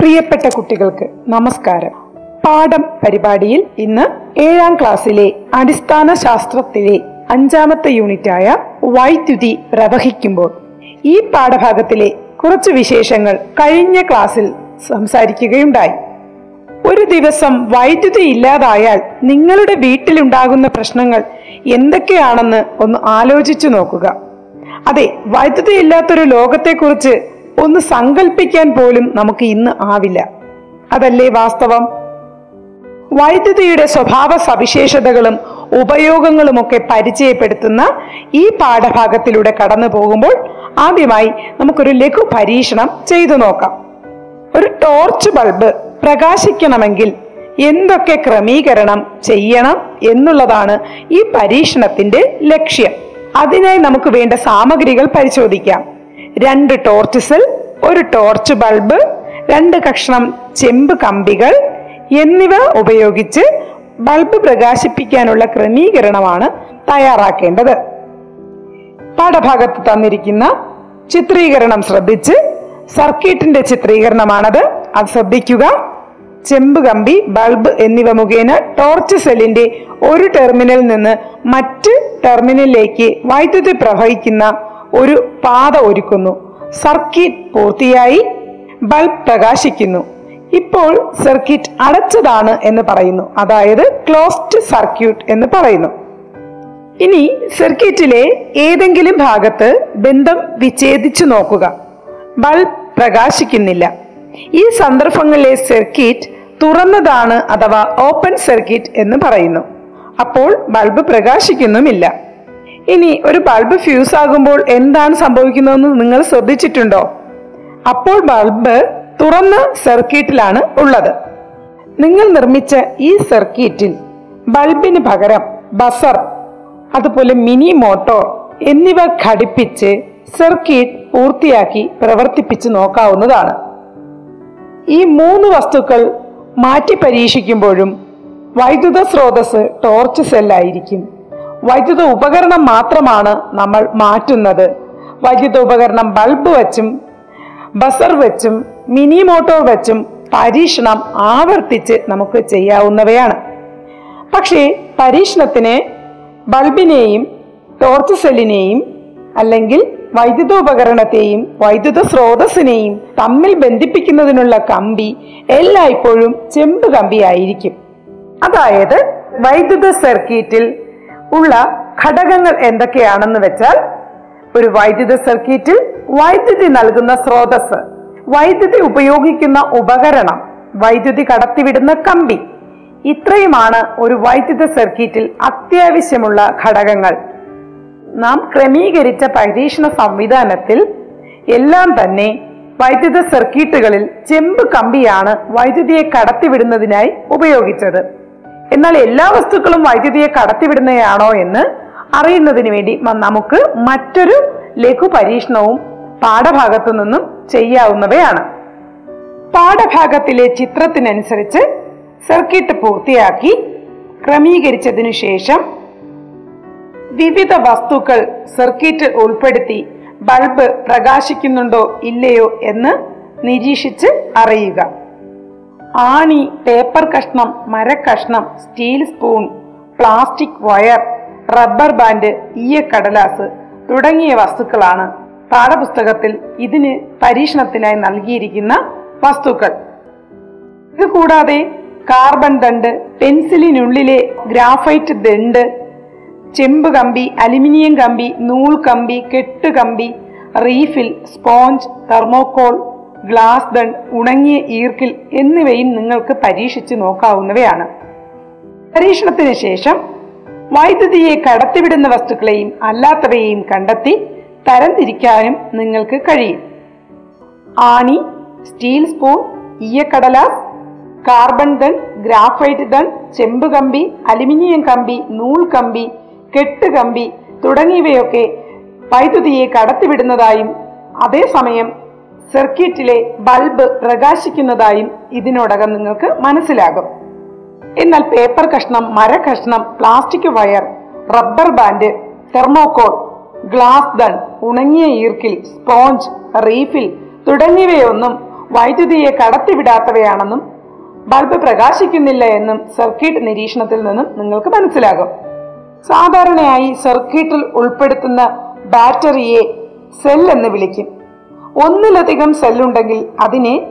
പ്രിയപ്പെട്ട കുട്ടികൾക്ക് നമസ്കാരം. പാഠം പരിപാടിയിൽ ഇന്ന് ഏഴാം ക്ലാസ്സിലെ അടിസ്ഥാന ശാസ്ത്രത്തിലെ അഞ്ചാമത്തെ യൂണിറ്റായ വൈദ്യുതി പ്രവഹിക്കുമ്പോൾ ഈ പാഠഭാഗത്തിലെ കുറച്ച് വിശേഷങ്ങൾ കഴിഞ്ഞ ക്ലാസ്സിൽ സംസാരിക്കുകയുണ്ടായി. ഒരു ദിവസം വൈദ്യുതി ഇല്ലാതായാൽ നിങ്ങളുടെ വീട്ടിലുണ്ടാകുന്ന പ്രശ്നങ്ങൾ എന്തൊക്കെയാണെന്ന് ഒന്ന് ആലോചിച്ചു നോക്കുക. അതെ വൈദ്യുതി ഇല്ലാത്തൊരു ലോകത്തെക്കുറിച്ച് ഒന്ന് സങ്കല്പിക്കാൻ പോലും നമുക്ക് ഇന്ന് ആവില്ല. അതല്ലേ വാസ്തവം? വൈദ്യുതിയുടെ സ്വഭാവ സവിശേഷതകളും ഉപയോഗങ്ങളുമൊക്കെ പരിചയപ്പെടുത്തുന്ന ഈ പാഠഭാഗത്തിലൂടെ കടന്നു പോകുമ്പോൾ ആദ്യമായി നമുക്കൊരു ലഘു പരീക്ഷണം ചെയ്തു നോക്കാം. ഒരു ടോർച്ച് ബൾബ് പ്രകാശിക്കണമെങ്കിൽ എന്തൊക്കെ ക്രമീകരണം ചെയ്യണം എന്നുള്ളതാണ് ഈ പരീക്ഷണത്തിന്റെ ലക്ഷ്യം. അതിനായി നമുക്ക് വേണ്ട സാമഗ്രികൾ പരിശോധിക്കാം. രണ്ട് ടോർച്ച് സെൽ ഒരു ടോർച്ച് ബൾബ് രണ്ട് കഷ്ണം ചെമ്പ് കമ്പികൾ എന്നിവ ഉപയോഗിച്ച് ബൾബ് പ്രകാശിപ്പിക്കാനുള്ള ക്രമീകരണമാണ് തയ്യാറാക്കേണ്ടത്. പാഠഭാഗത്ത് തന്നിരിക്കുന്ന ചിത്രീകരണം ശ്രദ്ധിച്ച് സർക്യൂട്ടിന്റെ ചിത്രീകരണമാണത്. അത് ശ്രദ്ധിക്കുക. ചെമ്പ് കമ്പി ബൾബ് എന്നിവ മുഖേന ടോർച്ച് സെല്ലിന്റെ ഒരു ടെർമിനലിൽ നിന്ന് മറ്റ് ടെർമിനലിലേക്ക് വൈദ്യുതി പ്രവഹിക്കുന്ന ഒരു പാത ഒരുക്കുന്നു. സർക്യൂട്ട് പൂർത്തിയായി ബൾബ് പ്രകാശിക്കുന്നു. ഇപ്പോൾ സർക്യൂട്ട് അടച്ചതാണ് എന്ന് പറയുന്നു. അതായത് ക്ലോസ്ഡ് സർക്യൂട്ട് എന്ന് പറയുന്നു. ഇനി സർക്യൂട്ടിലെ ഏതെങ്കിലും ഭാഗത്ത് ബന്ധം വിച്ഛേദിച്ചു നോക്കുക. ബൾബ് പ്രകാശിക്കുന്നില്ല. ഈ സന്ദർഭങ്ങളിലെ സർക്യൂട്ട് തുറന്നതാണ് അഥവാ ഓപ്പൺ സർക്യൂട്ട് എന്ന് പറയുന്നു. അപ്പോൾ ബൾബ് പ്രകാശിക്കുന്നുമില്ല. ഇനി ഒരു ബൾബ് ഫ്യൂസ് ആകുമ്പോൾ എന്താണ് സംഭവിക്കുന്നതെന്ന് നിങ്ങൾ ശ്രദ്ധിച്ചിട്ടുണ്ടോ? അപ്പോൾ ബൾബ് തുറന്ന സർക്യൂട്ടിലാണ് ഉള്ളത്. നിങ്ങൾ നിർമ്മിച്ച ഈ സർക്യൂട്ടിൽ ബൾബിന് പകരം ബസർ അതുപോലെ മിനി മോട്ടോർ എന്നിവ ഘടിപ്പിച്ച് സർക്യൂട്ട് പൂർത്തിയാക്കി പ്രവർത്തിപ്പിച്ച് നോക്കാവുന്നതാണ്. ഈ മൂന്ന് വസ്തുക്കൾ മാറ്റി പരീക്ഷിക്കുമ്പോഴും വൈദ്യുത സ്രോതസ് ടോർച്ച് സെല്ലായിരിക്കും. വൈദ്യുത ഉപകരണം മാത്രമാണ് നമ്മൾ മാറ്റുന്നത്. വൈദ്യുത ഉപകരണം ബൾബ് വെച്ചും ബസർ വെച്ചും മിനി മോട്ടോർ വെച്ചും പരീക്ഷണം ആവർത്തിച്ച് നമുക്ക് ചെയ്യാവുന്നവയാണ്. പക്ഷേ പരീക്ഷണത്തിന് ബൾബിനെയും ടോർച്ച് സെല്ലിനെയും അല്ലെങ്കിൽ വൈദ്യുത ഉപകരണത്തെയും വൈദ്യുത സ്രോതസ്സിനെയും തമ്മിൽ ബന്ധിപ്പിക്കുന്നതിനുള്ള കമ്പി എല്ലായ്പ്പോഴും ചെമ്പ് കമ്പിയായിരിക്കും. അതായത് വൈദ്യുത സർക്യൂട്ടിൽ ഉള്ള ഘടകങ്ങൾ എന്തൊക്കെയാണെന്ന് വെച്ചാൽ ഒരു വൈദ്യുത സർക്യൂട്ടിൽ വൈദ്യുതി നൽകുന്ന സ്രോതസ് വൈദ്യുതി ഉപയോഗിക്കുന്ന ഉപകരണം വൈദ്യുതി കടത്തിവിടുന്ന കമ്പി. ഇത്രയുമാണ് ഒരു വൈദ്യുത സർക്യൂട്ടിൽ അത്യാവശ്യമുള്ള ഘടകങ്ങൾ. നാം ക്രമീകരിച്ച പരീക്ഷണ സംവിധാനത്തിൽ എല്ലാം തന്നെ വൈദ്യുത സർക്യൂട്ടുകളിൽ ചെമ്പ് കമ്പിയാണ് വൈദ്യുതിയെ കടത്തിവിടുന്നതിനായി ഉപയോഗിച്ചത്. എന്നാൽ എല്ലാ വസ്തുക്കളും വൈദ്യുതിയെ കടത്തിവിടുന്നതാണോ എന്ന് അറിയുന്നതിന് വേണ്ടി നമുക്ക് മറ്റൊരു ലഘു പരീക്ഷണവും പാഠഭാഗത്തു നിന്നും ചെയ്യാവുന്നവയാണ്. പാഠഭാഗത്തിലെ ചിത്രത്തിനനുസരിച്ച് സർക്യൂട്ട് പൂർത്തിയാക്കി ക്രമീകരിച്ചതിനു ശേഷം വിവിധ വസ്തുക്കൾ സർക്യൂട്ടിൽ ഉൾപ്പെടുത്തി ബൾബ് പ്രകാശിക്കുന്നുണ്ടോ ഇല്ലയോ എന്ന് നിരീക്ഷിച്ച് അറിയുക. ആണി പേപ്പർ കഷ്ണം മരക്കഷ്ണം steel spoon plastic wire rubber band ഈയക്കടലാസ് തുടങ്ങിയ വസ്തുക്കളാണ് പാഠപുസ്തകത്തിൽ ഇതിന് പരീക്ഷണത്തിനായി നൽകിയിരിക്കുന്ന വസ്തുക്കൾ. ഇത് കൂടാതെ കാർബൺ ദണ്ട് പെൻസിലിനുള്ളിലെ ഗ്രാഫൈറ്റ് ദണ്ട് ചെമ്പ് കമ്പി അലുമിനിയം കമ്പി നൂൽ കമ്പി കെട്ടുകമ്പി റീഫിൽ സ്പോഞ്ച് തെർമോക്കോൾ ഗ്ലാസ് ദണ്ട് ഉണങ്ങിയ ഈർക്കിൽ എന്നിവയും നിങ്ങൾക്ക് പരീക്ഷിച്ച് നോക്കാവുന്നവയാണ്. പരീക്ഷണത്തിന് ശേഷം വൈദ്യുതിയെ കടത്തിവിടുന്ന വസ്തുക്കളെയും അല്ലാത്തവയെയും കണ്ടെത്തി തരംതിരിക്കാനും നിങ്ങൾക്ക് കഴിയും. ആണി സ്റ്റീൽ സ്പൂൺ ഈയക്കടലാസ് കാർബൺ ദൺ ഗ്രാഫൈറ്റ് ദൺ ചെമ്പ് കമ്പി അലുമിനിയം കമ്പി നൂൽ കമ്പി കെട്ട് കമ്പി തുടങ്ങിയവയൊക്കെ വൈദ്യുതിയെ കടത്തിവിടുന്നതായും അതേസമയം സർക്യൂട്ടിലെ ബൾബ് പ്രകാശിക്കുന്നതായും ഇതിനോടകം നിങ്ങൾക്ക് മനസ്സിലാകും. എന്നാൽ പേപ്പർ കഷ്ണം മര കഷ്ണം plastic wire rubber band thermocol glass ദൺ ഉണങ്ങിയ ഈർക്കിൽ സ്പോഞ്ച് റീഫിൽ തുടങ്ങിയവയൊന്നും വൈദ്യുതിയെ കടത്തിവിടാത്തവയാണെന്നും ബൾബ് പ്രകാശിക്കുന്നില്ല എന്നും സർക്യൂട്ട് നിരീക്ഷണത്തിൽ നിന്നും നിങ്ങൾക്ക് മനസ്സിലാകും. സാധാരണയായി സർക്യൂട്ടിൽ ഉൾപ്പെടുത്തുന്ന ബാറ്ററിയെ സെൽ എന്ന് വിളിക്കും. ഒന്നിലധികം സെല്ലുണ്ടെങ്കിൽ അതിനെ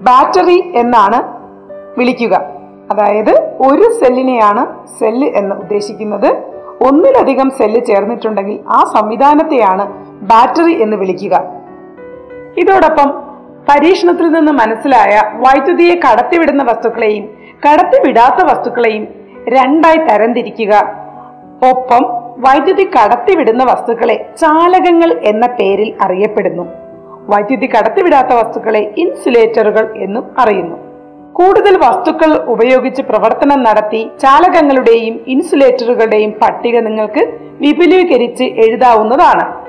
ബാറ്ററി എന്നാണ് വിളിക്കുക. അതായത് ഒരു സെല്ലിനെയാണ് സെല്ല് എന്ന് ഉദ്ദേശിക്കുന്നത്. ഒന്നിലധികം സെല്ല് ചേർന്നിട്ടുണ്ടെങ്കിൽ ആ സംവിധാനത്തെയാണ് ബാറ്ററി എന്ന് വിളിക്കുക. ഇതോടൊപ്പം പരീക്ഷണത്തിൽ നിന്ന് മനസ്സിലായ വൈദ്യുതിയെ കടത്തിവിടുന്ന വസ്തുക്കളെയും കടത്തിവിടാത്ത വസ്തുക്കളെയും രണ്ടായി തരംതിരിക്കുക. ഒപ്പം വൈദ്യുതി കടത്തിവിടുന്ന വസ്തുക്കളെ ചാലകങ്ങൾ എന്ന പേരിൽ അറിയപ്പെടുന്നു. വൈദ്യുതി കടത്തിവിടാത്ത വസ്തുക്കളെ ഇൻസുലേറ്ററുകൾ എന്നും അറിയുന്നു. കൂടുതൽ വസ്തുക്കൾ ഉപയോഗിച്ച് പ്രവർത്തനം നടത്തി ചാലകങ്ങളുടെയും ഇൻസുലേറ്ററുകളുടെയും പട്ടിക നിങ്ങൾക്ക് വിപുലീകരിച്ച് എഴുതാവുന്നതാണ്.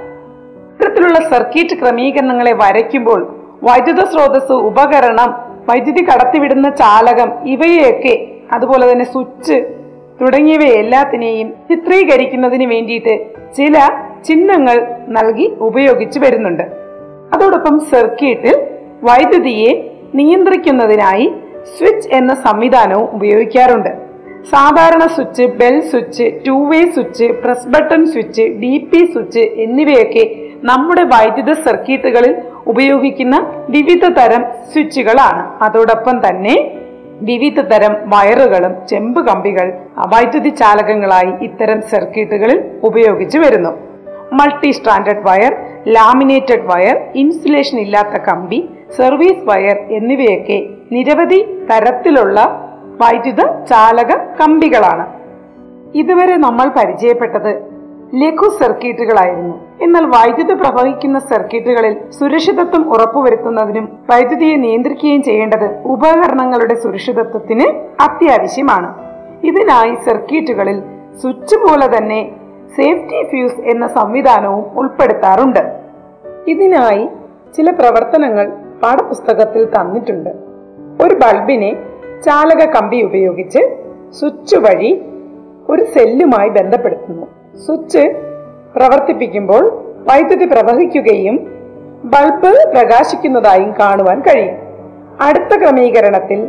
ഇത്തരത്തിലുള്ള സർക്യൂട്ട് ക്രമീകരണങ്ങളെ വരയ്ക്കുമ്പോൾ വൈദ്യുത സ്രോതസ് ഉപകരണം വൈദ്യുതി കടത്തിവിടുന്ന ചാലകം ഇവയെയൊക്കെ അതുപോലെ തന്നെ സ്വിച്ച് തുടങ്ങിയവ എല്ലാത്തിനെയും ചിത്രീകരിക്കുന്നതിന് വേണ്ടിയിട്ട് ചില ചിഹ്നങ്ങൾ നൽകി ഉപയോഗിച്ചു വരുന്നുണ്ട്. അതോടൊപ്പം സർക്യൂട്ടിൽ വൈദ്യുതിയെ നിയന്ത്രിക്കുന്നതിനായി സ്വിച്ച് എന്ന സംവിധാനവും ഉപയോഗിക്കാറുണ്ട്. സാധാരണ switch bell switch two way switch press button switch D P switch എന്നിവയൊക്കെ നമ്മുടെ വൈദ്യുത സർക്യൂട്ടുകളിൽ ഉപയോഗിക്കുന്ന വിവിധ തരം സ്വിച്ചുകളാണ്. അതോടൊപ്പം തന്നെ വിവിധ തരം വയറുകളും ചെമ്പ് കമ്പികൾ വൈദ്യുതി ചാലകങ്ങളായി ഇത്തരം സർക്യൂട്ടുകളിൽ ഉപയോഗിച്ചു വരുന്നു. Multi standard wire laminated wire insulation ഇല്ലാത്ത കമ്പി സർവീസ് വയർ എന്നിവയൊക്കെ നിരവധി തരത്തിലുള്ള വൈദ്യുത ചാലക കമ്പികളാണ്. ഇതുവരെ നമ്മൾ പരിചയപ്പെട്ടത് ലഘു സർക്യൂട്ടുകളായിരുന്നു. എന്നാൽ വൈദ്യുതി പ്രവഹിക്കുന്ന സർക്യൂട്ടുകളിൽ സുരക്ഷിതത്വം ഉറപ്പുവരുത്തുന്നതിനും വൈദ്യുതിയെ നിയന്ത്രിക്കുകയും ചെയ്യേണ്ടത് ഉപകരണങ്ങളുടെ സുരക്ഷിതത്വത്തിന് അത്യാവശ്യമാണ്. ഇതിനായി സർക്യൂട്ടുകളിൽ സ്വിച്ച് പോലെ തന്നെ സേഫ്റ്റി ഫ്യൂസ് എന്ന സംവിധാനവും ഉൾപ്പെടുത്താറുണ്ട്. ഇതിനായി ചില പ്രവർത്തനങ്ങൾ പാഠപുസ്തകത്തിൽ തന്നിട്ടുണ്ട്. ഒരു ബൾബിനെ ചാലക കമ്പി ഉപയോഗിച്ച് സ്വിച്ച് വഴി ഒരു സെല്ലുമായി ബന്ധപ്പെടുത്തുന്നു. സ്വിച്ച് പ്രവർത്തിപ്പിക്കുമ്പോൾ വൈദ്യുതി പ്രവഹിക്കുകയും ബൾബ് പ്രകാശിക്കുന്നതായും കാണുവാൻ കഴിയും. അടുത്ത ക്രമീകരണത്തിൽ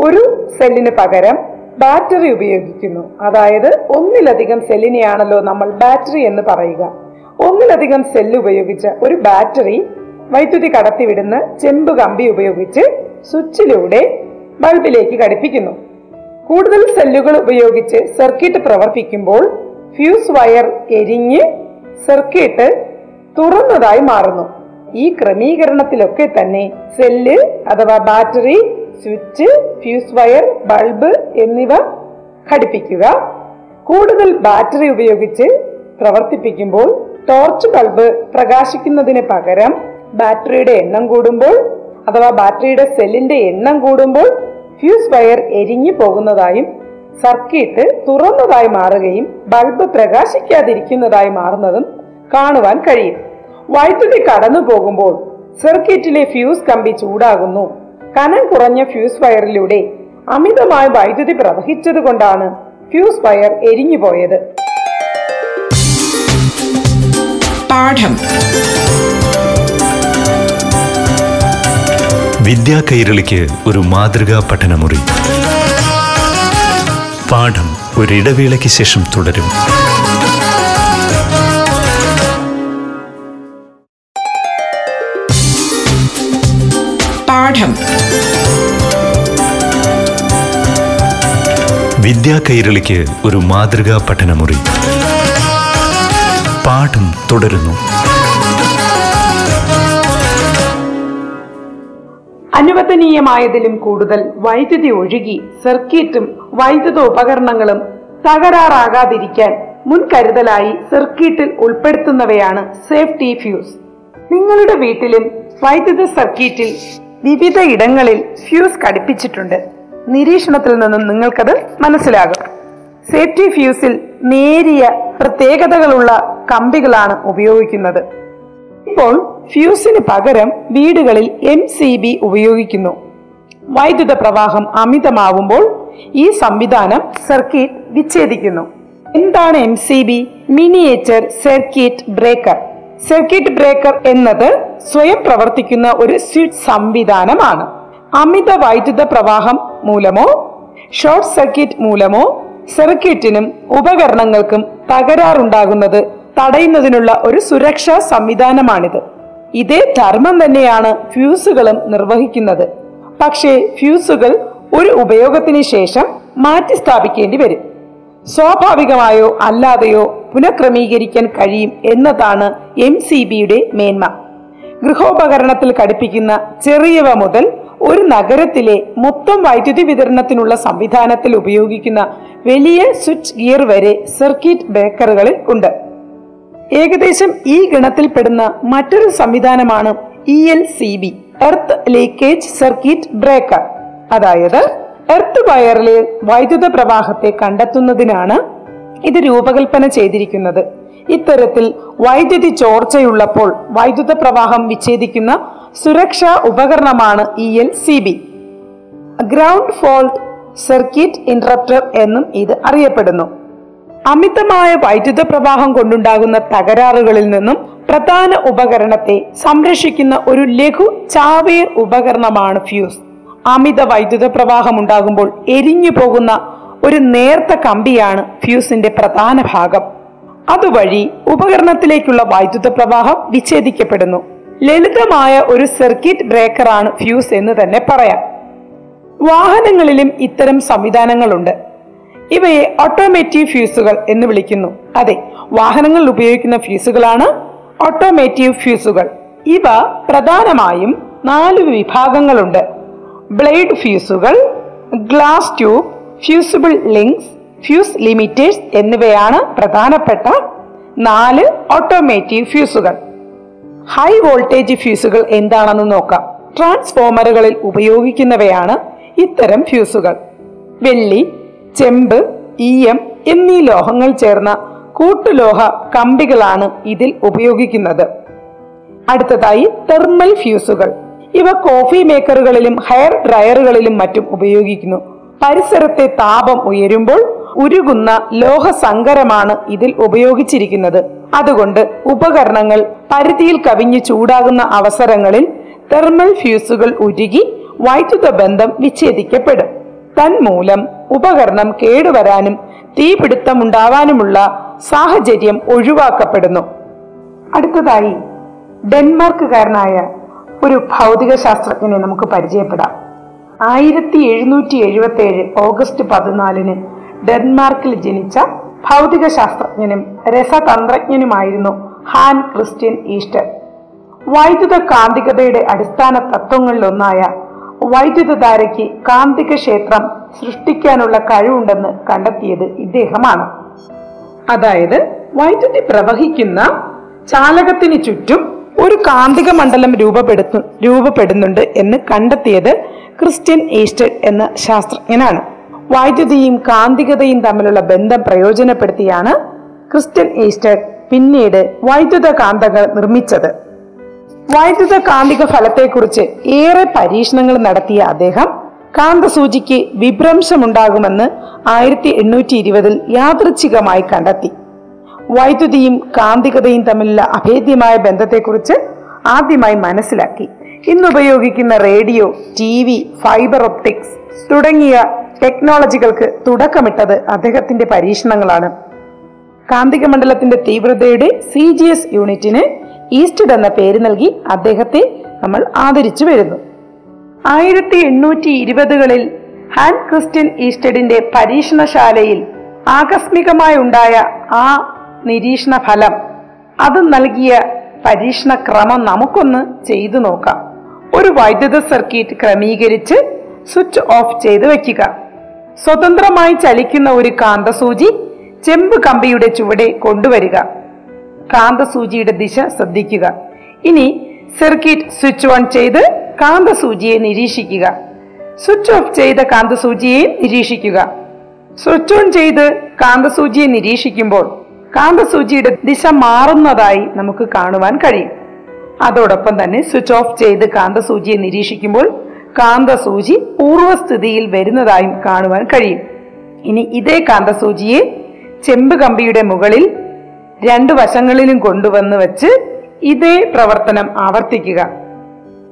ഒരു സെല്ലിന് പകരം ബാറ്ററി ഉപയോഗിക്കുന്നു. അതായത് ഒന്നിലധികം സെല്ലിനെയാണല്ലോ നമ്മൾ ബാറ്ററി എന്ന് പറയുക. ഒന്നിലധികം സെല്ല് ഉപയോഗിച്ച ഒരു ബാറ്ററി വൈദ്യുതി കടത്തിവിടുന്ന ചെമ്പ് കമ്പി ഉപയോഗിച്ച് സ്വിച്ചിലൂടെ ബൾബിലേക്ക് ഘടിപ്പിക്കുന്നു. കൂടുതൽ സെല്ലുകൾ ഉപയോഗിച്ച് സർക്യൂട്ട് പ്രവർത്തിക്കുമ്പോൾ ഫ്യൂസ് വയർ എരിഞ്ഞ് സർക്യൂട്ട് തുറന്നതായി മാറുന്നു. ഈ ക്രമീകരണത്തിലൊക്കെ തന്നെ സെല്ല് അഥവാ battery switch fuse wire bulb എന്നിവ ഘടിപ്പിക്കുക. കൂടുതൽ ബാറ്ററി ഉപയോഗിച്ച് പ്രവർത്തിപ്പിക്കുമ്പോൾ ടോർച്ച് ബൾബ് പ്രകാശിക്കുന്നതിന് പകരം ബാറ്ററിയുടെ എണ്ണം കൂടുമ്പോൾ അഥവാ ബാറ്ററിയുടെ സെല്ലിന്റെ എണ്ണം കൂടുമ്പോൾ ഫ്യൂസ് വയർ എരിഞ്ഞു പോകുന്നതായും സർക്യൂട്ട് തുറന്നതായി മാറുകയും ബൾബ് പ്രകാശിക്കാതിരിക്കുന്നതായി മാറുന്നതും കാണുവാൻ കഴിയും. വൈദ്യുതി കടന്നു പോകുമ്പോൾ സർക്യൂട്ടിലെ ഫ്യൂസ് കമ്പി ചൂടാകുന്നു. കനം കുറഞ്ഞ ഫ്യൂസ് വയറിലൂടെ അമിതമായ വൈദ്യുതി പ്രവഹിച്ചതുകൊണ്ടാണ് ഫ്യൂസ് വയർ എരിഞ്ഞുപോയത്. പാഠം. വിദ്യാ കൈരളിക്ക് ഒരു മാതൃകാ പഠനമുറി. പാഠം ഒരിടവേളയ്ക്ക് ശേഷം തുടരും. വിദ്യാ കൈരളിക്ക് ഒരു മാതൃകാ പഠനമുറി. പാഠം തുടരുന്നു. അനുവദനീയമായതിലും കൂടുതൽ വൈദ്യുതി ഒഴുകി സർക്യൂട്ടും വൈദ്യുത ഉപകരണങ്ങളും തകരാറാകാതിരിക്കാൻ മുൻകരുതലായി സർക്യൂട്ടിൽ ഉൾപ്പെടുത്തുന്നവയാണ് സേഫ്റ്റി ഫ്യൂസ്. നിങ്ങളുടെ വീട്ടിലും വൈദ്യുത സർക്യൂട്ടിൽ വിവിധ ഇടങ്ങളിൽ ഫ്യൂസ് ഘടിപ്പിച്ചിട്ടുണ്ട്. നിരീക്ഷണത്തിൽ നിന്നും നിങ്ങൾക്കത് മനസ്സിലാകും. സേഫ്റ്റി ഫ്യൂസിൽ നേരിയ പ്രത്യേകതകളുള്ള കമ്പികളാണ് ഉപയോഗിക്കുന്നത്. ഇപ്പോൾ ഫ്യൂസിന് പകരം വീടുകളിൽ എം സി ബി ഉപയോഗിക്കുന്നു. വൈദ്യുത പ്രവാഹം അമിതമാവുമ്പോൾ ഈ സംവിധാനം സർക്യൂട്ട് വിച്ഛേദിക്കുന്നു. എന്താണ് M C B miniature circuit breaker circuit breaker എന്നത് സ്വയം പ്രവർത്തിക്കുന്ന ഒരു സ്വിച്ച് സംവിധാനമാണ്. അമിത വൈദ്യുത പ്രവാഹം മൂലമോ ഷോർട്ട് സർക്യൂട്ട് മൂലമോ സർക്യൂട്ടിനും ഉപകരണങ്ങൾക്കും തകരാറുണ്ടാകുന്നത് തടയുന്നതിനുള്ള ഒരു സുരക്ഷാ സംവിധാനമാണിത്. ഇതേ ധർമ്മം തന്നെയാണ് ഫ്യൂസുകളും നിർവഹിക്കുന്നത്. പക്ഷേ ഫ്യൂസുകൾ ഒരു ഉപയോഗത്തിന് ശേഷം മാറ്റി സ്ഥാപിക്കേണ്ടി വരും. സ്വാഭാവികമായോ അല്ലാതെയോ പുനഃക്രമീകരിക്കാൻ കഴിയും എന്നതാണ് എം സി ബിയുടെ മേന്മ. ഗൃഹോപകരണത്തിൽ ഘടിപ്പിക്കുന്ന ചെറിയവ മുതൽ ഒരു നഗരത്തിലെ മൊത്തം വൈദ്യുതി വിതരണത്തിനുള്ള സംവിധാനത്തിൽ ഉപയോഗിക്കുന്ന വലിയ സ്വിച്ച് ഗിയർ വരെ സർക്യൂട്ട് ബ്രേക്കറുകളിൽ ഉണ്ട്. ഏകദേശം ഈ ഗണത്തിൽപ്പെടുന്ന മറ്റൊരു സംവിധാനമാണ് E L C B earth leakage circuit breaker അതായത് എർത്ത് വയറിലെ വൈദ്യുത പ്രവാഹത്തെ കണ്ടെത്തുന്നതിനാണ് ഇത് രൂപകൽപ്പന ചെയ്തിരിക്കുന്നത്. ഇത്തരത്തിൽ വൈദ്യുതി ചോർച്ചയുള്ളപ്പോൾ വൈദ്യുത പ്രവാഹം വിച്ഛേദിക്കുന്ന സുരക്ഷാ ഉപകരണമാണ് E L C B. Ground fault circuit interrupter എന്നും ഇത് അറിയപ്പെടുന്നു. അമിതമായ വൈദ്യുത പ്രവാഹം കൊണ്ടുണ്ടാകുന്ന തകരാറുകളിൽ നിന്നും പ്രധാന ഉപകരണത്തെ സംരക്ഷിക്കുന്ന ഒരു ലഘു ചാവേർ ഉപകരണമാണ് ഫ്യൂസ്. അമിത വൈദ്യുത പ്രവാഹം ഉണ്ടാകുമ്പോൾ എരിഞ്ഞു പോകുന്ന ഒരു നേർത്ത കമ്പിയാണ് ഫ്യൂസിന്റെ പ്രധാന ഭാഗം. അതുവഴി ഉപകരണത്തിലേക്കുള്ള വൈദ്യുത പ്രവാഹം വിച്ഛേദിക്കപ്പെടുന്നു. ലളിതമായ ഒരു സർക്യൂട്ട് ബ്രേക്കറാണ് ഫ്യൂസ് എന്ന് തന്നെ പറയാം. വാഹനങ്ങളിലും ഇത്തരം സംവിധാനങ്ങളുണ്ട്. ഇവയെ ഓട്ടോമേറ്റീവ് ഫ്യൂസുകൾ എന്ന് വിളിക്കുന്നു. അതെ വാഹനങ്ങളിൽ ഉപയോഗിക്കുന്ന ഫ്യൂസുകളാണ് ഓട്ടോമേറ്റീവ് ഫ്യൂസുകൾ. ഇവ പ്രധാനമായും നാല് വിഭാഗങ്ങളുണ്ട്. Blade ഫ്യൂസുകൾ glass tube fusible links fuse limiters എന്നിവയാണ് പ്രധാനപ്പെട്ട നാല് ഓട്ടോമേറ്റീവ് ഫ്യൂസുകൾ. ഹൈ വോൾട്ടേജ് ഫ്യൂസുകൾ എന്താണെന്ന് നോക്കാം. ട്രാൻസ്ഫോമറുകളിൽ ഉപയോഗിക്കുന്നവയാണ് ഇത്തരം ഫ്യൂസുകൾ. വെള്ളി ചെമ്പ് ഈയം എന്നീ ലോഹങ്ങൾ ചേർന്ന കൂട്ടുലോഹ കമ്പികളാണ് ഇതിൽ ഉപയോഗിക്കുന്നത്. അടുത്തതായി തെർമൽ ഫ്യൂസുകൾ. ഇവ കോഫി മേക്കറുകളിലും ഹെയർ ഡ്രയറുകളിലും മറ്റും ഉപയോഗിക്കുന്നു. പരിസരത്തെ താപം ഉയരുമ്പോൾ ഉരുകുന്ന ലോഹസങ്കരമാണ് ഇതിൽ ഉപയോഗിച്ചിരിക്കുന്നത്. അതുകൊണ്ട് ഉപകരണങ്ങൾ പരിധിയിൽ കവിഞ്ഞ് ചൂടാകുന്ന അവസരങ്ങളിൽ തെർമൽ ഫ്യൂസുകൾ ഉരുകി വൈദ്യുത ബന്ധം വിച്ഛേദിക്കപ്പെടും. തന്മൂലം ഉപകരണം കേടുവരാനും തീപിടുത്തമുണ്ടാവാനുമുള്ള സാഹചര്യം ഒഴിവാക്കപ്പെടുന്നു. അടുത്തതായി ഡെൻമാർക്കുകാരനായ ഒരു ഭൗതിക ശാസ്ത്രജ്ഞനെ നമുക്ക് പരിചയപ്പെടാം. ആയിരത്തി എഴുന്നൂറ്റി എഴുപത്തി ഏഴ് ഓഗസ്റ്റ് പതിനാലിന് ഡെൻമാർക്കിൽ ജനിച്ച ഭൗതിക ശാസ്ത്രജ്ഞനും രസതന്ത്രജ്ഞനുമായിരുന്നു ഹാൻ ക്രിസ്ത്യൻ ഈസ്റ്റർ. വൈദ്യുത കാന്തികതയുടെ അടിസ്ഥാന തത്വങ്ങളിലൊന്നായ വൈദ്യുതധാരയ്ക്ക് കാന്തിക ക്ഷേത്രം സൃഷ്ടിക്കാനുള്ള കഴിവുണ്ടെന്ന് കണ്ടെത്തിയത് ഇദ്ദേഹമാണ്. അതായത് വൈദ്യുതി പ്രവഹിക്കുന്ന ചാലകത്തിന് ചുറ്റും ഒരു കാന്തിക മണ്ഡലം രൂപപ്പെടുത്തു രൂപപ്പെടുന്നുണ്ട് എന്ന് കണ്ടെത്തിയത് ക്രിസ്ത്യൻ ഈസ്റ്റർ എന്ന ശാസ്ത്രജ്ഞനാണ്. വൈദ്യുതിയും കാന്തികതയും തമ്മിലുള്ള ബന്ധം പ്രയോജനപ്പെടുത്തിയാണ് ക്രിസ്ത്യൻ ഈസ്റ്റർ പിന്നീട് വൈദ്യുത കാന്തങ്ങൾ നിർമ്മിച്ചത്. വൈദ്യുത കാന്തിക ഫലത്തെക്കുറിച്ച് ഏറെ പരീക്ഷണങ്ങൾ നടത്തിയ അദ്ദേഹം കാന്തസൂചിക്ക് വിഭ്രംശമുണ്ടാകുമെന്ന് ആയിരത്തി എണ്ണൂറ്റി ഇരുപതിൽ യാദൃച്ഛികമായി കണ്ടെത്തി. വൈദ്യുതിയും കാന്തികതയും തമ്മിലുള്ള അഭേദ്യമായ ബന്ധത്തെക്കുറിച്ച് ആദ്യമായി മനസ്സിലാക്കി. ഇന്ന് ഉപയോഗിക്കുന്ന radio T V fibre optics തുടങ്ങിയ ടെക്നോളജികൾക്ക് തുടക്കമിട്ടത് അദ്ദേഹത്തിന്റെ പരീക്ഷണങ്ങളാണ്. കാന്തിക മണ്ഡലത്തിന്റെ തീവ്രതയുടെ സി ജി എസ് യൂണിറ്റിന് ഈസ്റ്റഡ് എന്ന പേര് നൽകി അദ്ദേഹത്തെ നമ്മൾ ആദരിച്ചു വരുന്നു. ആയിരത്തി എണ്ണൂറ്റി ഇരുപതുകളിൽ ഹാൻ ക്രിസ്ത്യൻ ഈസ്റ്റഡിന്റെ പരീക്ഷണശാലയിൽ ആകസ്മികമായി ഉണ്ടായ ആ നിരീക്ഷണ ഫലം അത് നൽകിയ പരീക്ഷണ ക്രമം നമുക്കൊന്ന് ചെയ്തു നോക്കാം. ഒരു വൈദ്യുത സർക്യൂട്ട് ക്രമീകരിച്ച് സ്വിച്ച് ഓഫ് ചെയ്ത് വെക്കുക സ്വതന്ത്രമായി ചലിക്കുന്ന ഒരു കാന്തസൂചി ചെമ്പ് കമ്പിയുടെ ചുവടെ കൊണ്ടുവരിക. കാന്തസൂചിയുടെ ദിശ ശ്രദ്ധിക്കുക. ഇനി സർക്യൂട്ട് സ്വിച്ച് ഓൺ ചെയ്ത് കാന്തസൂചിയെ നിരീക്ഷിക്കുക. സ്വിച്ച് ഓഫ് ചെയ്ത കാന്തസൂചിയെ നിരീക്ഷിക്കുക. സ്വിച്ച് ഓൺ ചെയ്ത് കാന്തസൂചിയെ നിരീക്ഷിക്കുമ്പോൾ കാന്തസൂചിയുടെ ദിശ മാറുന്നതായി നമുക്ക് കാണുവാൻ കഴിയും. അതോടൊപ്പം തന്നെ സ്വിച്ച് ഓഫ് ചെയ്ത് കാന്തസൂചിയെ നിരീക്ഷിക്കുമ്പോൾ കാന്തസൂചി പൂർവസ്ഥിതിയിൽ വരുന്നതായും കാണുവാൻ കഴിയും. ഇനി ഇതേ കാന്തസൂചിയെ ചെമ്പ് കമ്പിയുടെ മുകളിൽ രണ്ടു വശങ്ങളിലും കൊണ്ടുവന്ന് വെച്ച് ഇതേ പ്രവർത്തനം ആവർത്തിക്കുക.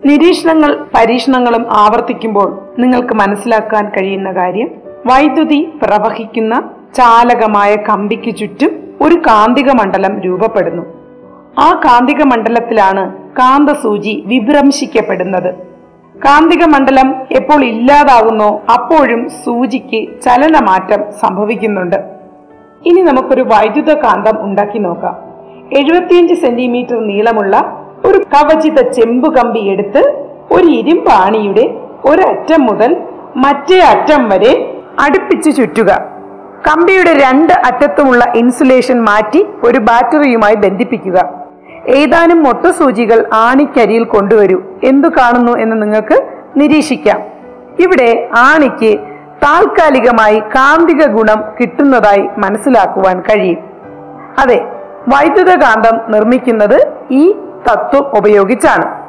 നിരീക്ഷണങ്ങൾ പരീക്ഷണങ്ങളും ആവർത്തിക്കുമ്പോൾ നിങ്ങൾക്ക് മനസ്സിലാക്കാൻ കഴിയുന്ന കാര്യം വൈദ്യുതി പ്രവഹിക്കുന്ന ചാലകമായ കമ്പിക്ക് ചുറ്റും ഒരു കാന്തിക മണ്ഡലം രൂപപ്പെടുന്നു. ആ കാന്തിക മണ്ഡലത്തിലാണ് കാന്തസൂചി വിഭ്രംശിക്കപ്പെടുന്നത്. കാന്തിക മണ്ഡലം എപ്പോൾ ഇല്ലാതാകുന്നോ അപ്പോഴും സൂചിക്ക് ചലനമാറ്റം സംഭവിക്കുന്നുണ്ട്. ഇനി നമുക്കൊരു വൈദ്യുത കാന്തം ഉണ്ടാക്കി നോക്കാം. എഴുപത്തിയഞ്ച് സെന്റിമീറ്റർ നീളമുള്ള ഒരു കവചിത ചെമ്പു കമ്പി എടുത്ത് ഒരു ഇരുമ്പ് ആണിയുടെ ഒരറ്റം മുതൽ മറ്റേ അറ്റം വരെ അടുപ്പിച്ച് ചുറ്റുക. കമ്പിയുടെ രണ്ട് അറ്റത്തുമുള്ള ഇൻസുലേഷൻ മാറ്റി ഒരു ബാറ്ററിയുമായി ബന്ധിപ്പിക്കുക. ഏതാനും മൊട്ടസൂചികൾ ആണിക്കരിയിൽ കൊണ്ടുവരൂ. എന്തു കാണുന്നു എന്ന് നിങ്ങൾക്ക് നിരീക്ഷിക്കാം. ഇവിടെ ആണിക്ക് താൽക്കാലികമായി കാന്തിക ഗുണം കിട്ടുന്നതായി മനസ്സിലാക്കുവാൻ കഴിയും. അതെ വൈദ്യുതകാന്തം നിർമ്മിക്കുന്നത് ഈ തത്വം ഉപയോഗിച്ചാണ്.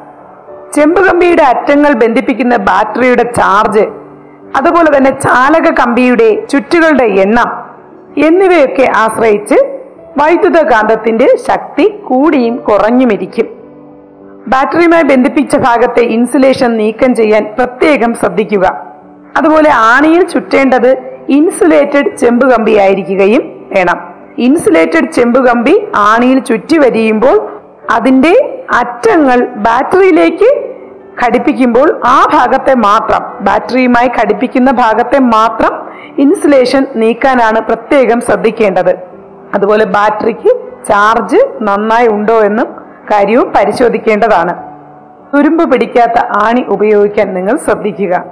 ചെമ്പുകമ്പിയുടെ അറ്റങ്ങൾ ബന്ധിപ്പിക്കുന്ന ബാറ്ററിയുടെ ചാർജ് അതുപോലെ തന്നെ ചാലക കമ്പിയുടെ ചുറ്റുകളുടെ എണ്ണം എന്നിവയൊക്കെ ആശ്രയിച്ച് വൈദ്യുതകാന്തത്തിന്റെ ശക്തി കൂടിയും കുറഞ്ഞുമിരിക്കും. ബാറ്ററിയുമായി ബന്ധിപ്പിച്ച ഭാഗത്തെ ഇൻസുലേഷൻ നീക്കം ചെയ്യാൻ പ്രത്യേകം ശ്രദ്ധിക്കുക. അതുപോലെ ആണിയിൽ ചുറ്റേണ്ടത് ഇൻസുലേറ്റഡ് ചെമ്പ് കമ്പി ആയിരിക്കുകയും വേണം. ഇൻസുലേറ്റഡ് ചെമ്പ് കമ്പി ആണിയിൽ ചുറ്റി വരിയുമ്പോൾ അതിന്റെ അറ്റങ്ങൾ ബാറ്ററിയിലേക്ക് ഘടിപ്പിക്കുമ്പോൾ ആ ഭാഗത്തെ മാത്രം ബാറ്ററിയുമായി ഘടിപ്പിക്കുന്ന ഭാഗത്തെ മാത്രം ഇൻസുലേഷൻ നീക്കാനാണ് പ്രത്യേകം ശ്രദ്ധിക്കേണ്ടത്. അതുപോലെ ബാറ്ററിക്ക് ചാർജ് നന്നായി ഉണ്ടോ എന്നും കാര്യവും പരിശോധിക്കേണ്ടതാണ്. തുരുമ്പ് പിടിക്കാത്ത ആണി ഉപയോഗിക്കാൻ നിങ്ങൾ ശ്രദ്ധിക്കുക.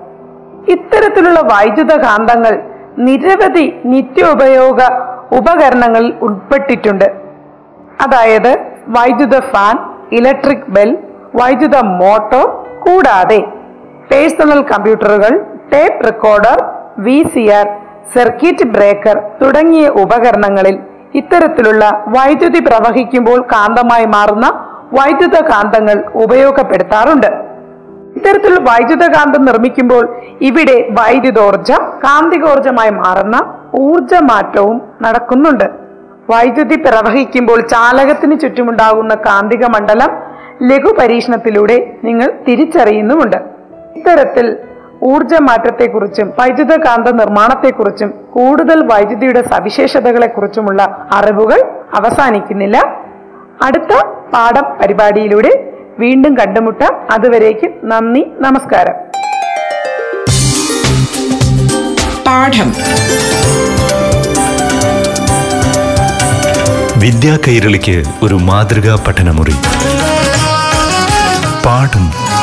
ഇത്തരത്തിലുള്ള വൈദ്യുത കാന്തങ്ങൾ നിരവധി നിത്യോപയോഗ ഉപകരണങ്ങളിൽ ഉൾപ്പെട്ടിട്ടുണ്ട്. അതായത് വൈദ്യുത ഫാൻ ഇലക്ട്രിക് ബെൽ വൈദ്യുത മോട്ടോർ കൂടാതെ പേഴ്സണൽ കമ്പ്യൂട്ടറുകൾ tape recorder V circuit breaker തുടങ്ങിയ ഉപകരണങ്ങളിൽ ഇത്തരത്തിലുള്ള വൈദ്യുതി പ്രവഹിക്കുമ്പോൾ കാന്തമായി മാറുന്ന വൈദ്യുത കാന്തങ്ങൾ ഉപയോഗപ്പെടുത്താറുണ്ട്. ഇത്തരത്തിലുള്ള വൈദ്യുതകാന്തം നിർമ്മിക്കുമ്പോൾ ഇവിടെ വൈദ്യുതോർജം കാന്തികോർജമായി മാറുന്ന ഊർജമാറ്റവും നടക്കുന്നുണ്ട്. വൈദ്യുതി പ്രവഹിക്കുമ്പോൾ ചാലകത്തിന് ചുറ്റുമുണ്ടാകുന്ന കാന്തിക മണ്ഡലം ലഘു പരീക്ഷണത്തിലൂടെ നിങ്ങൾ തിരിച്ചറിയുന്നുമുണ്ട്. ഇത്തരത്തിൽ ഊർജമാറ്റത്തെക്കുറിച്ചും വൈദ്യുതകാന്ത നിർമ്മാണത്തെക്കുറിച്ചും കൂടുതൽ വൈദ്യുതിയുടെ സവിശേഷതകളെക്കുറിച്ചുമുള്ള അറിവുകൾ അവസാനിക്കുന്നില്ല. അടുത്ത പാഠം പരിപാടിയിലൂടെ വീണ്ടും കണ്ടുമുട്ടാം. അതുവരേക്കും നന്ദി നമസ്കാരം. പാഠം. വിദ്യാ കൈരളിക്ക് ഒരു മാതൃകാ പഠനമുറി. പാഠം.